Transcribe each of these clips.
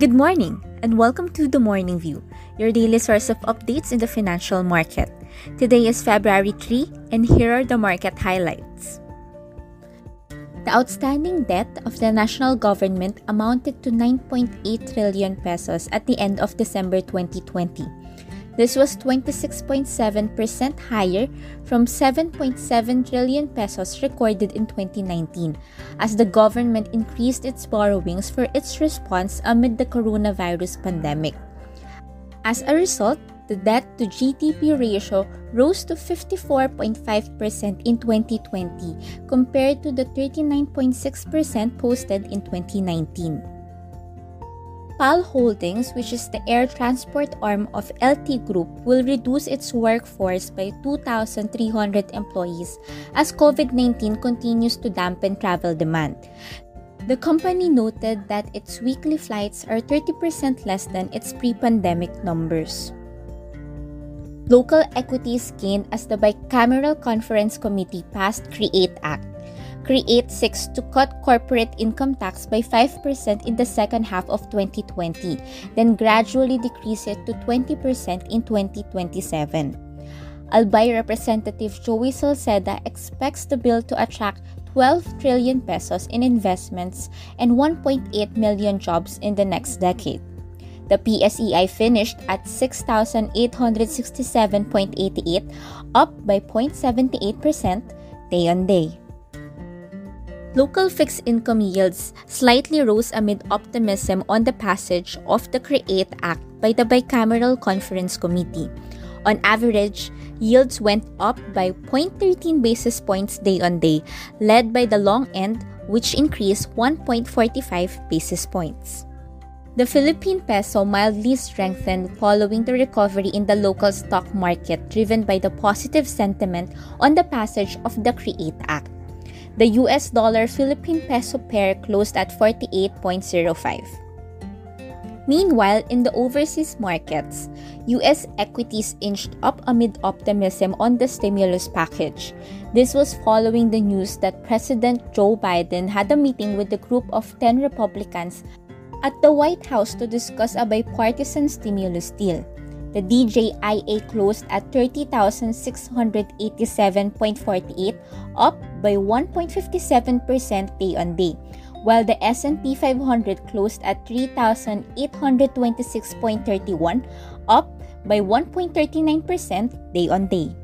Good morning and welcome to the Morning View, your daily source of updates in the financial market. Today is February 3 and here are the market highlights. The outstanding debt of the national government amounted to 9.8 trillion pesos at the end of December 2020 this was 26.7% higher from 7.7 trillion pesos recorded in 2019 as the government increased its borrowings for its response amid the coronavirus pandemic. As a result, the debt to GDP ratio rose to 54.5% in 2020 compared to the 39.6% posted in 2019. PAL Holdings, which is the air transport arm of LT Group, will reduce its workforce by 2,300 employees as COVID 19 continues to dampen travel demand. The company noted that its weekly flights are 30% less than its pre pandemic numbers. Local equities gained as the Bicameral Conference Committee passed CREATE Act Create seeks to cut corporate income tax by 5% in the second half of 2020, then gradually decrease it to 20% in 2027. Albay Representative Joey Salceda expects the bill to attract 12 trillion pesos in investments and 1.8 million jobs in the next decade. The PSEI finished at 6,867.88, up by 0.78% day on day. Local fixed income yields slightly rose amid optimism on the passage of the CREATE Act by the Bicameral Conference Committee. On average, yields went up by 0.13 basis points day on day, led by the long end, which increased 1.45 basis points. The Philippine peso mildly strengthened following the recovery in the local stock market driven by the positive sentiment on the passage of the CREATE Act. The US dollar Philippine peso pair closed at 48.05. Meanwhile, in the overseas markets, US equities inched up amid optimism on the stimulus package. This was following the news that President Joe Biden had a meeting with a group of 10 Republicans at the White House to discuss a bipartisan stimulus deal. The DJIA closed at 30,687.48, up by 1.57% day on day, while the S&P 500 closed at 3,826.31, up by 1.39% day on day.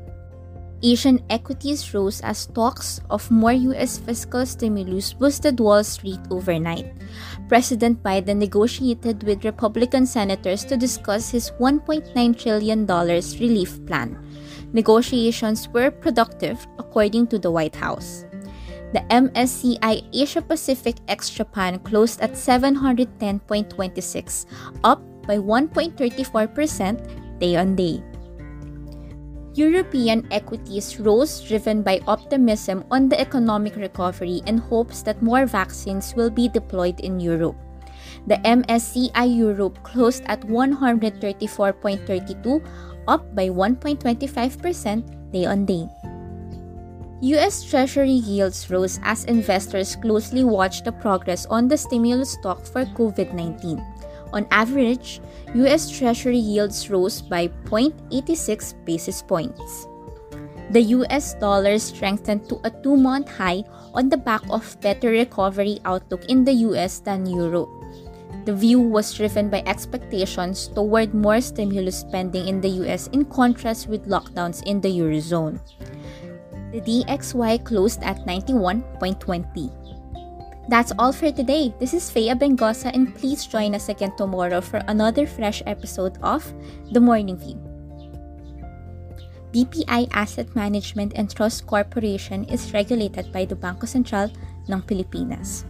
Asian equities rose as talks of more U.S. fiscal stimulus boosted Wall Street overnight. President Biden negotiated with Republican senators to discuss his $1.9 trillion relief plan. Negotiations were productive, according to the White House. The MSCI Asia Pacific ex Japan closed at 710.26, up by 1.34% day on day. European equities rose driven by optimism on the economic recovery and hopes that more vaccines will be deployed in Europe. The MSCI Europe closed at 134.32, up by 1.25% day on day. US Treasury yields rose as investors closely watched the progress on the stimulus talk for COVID 19. On average, US Treasury yields rose by 0.86 basis points. The US dollar strengthened to a two month high on the back of better recovery outlook in the US than Europe. The view was driven by expectations toward more stimulus spending in the US in contrast with lockdowns in the Eurozone. The DXY closed at 91.20. That's all for today. This is Fea Bengosa, and please join us again tomorrow for another fresh episode of The Morning View. BPI Asset Management and Trust Corporation is regulated by the Bangko Sentral ng Pilipinas.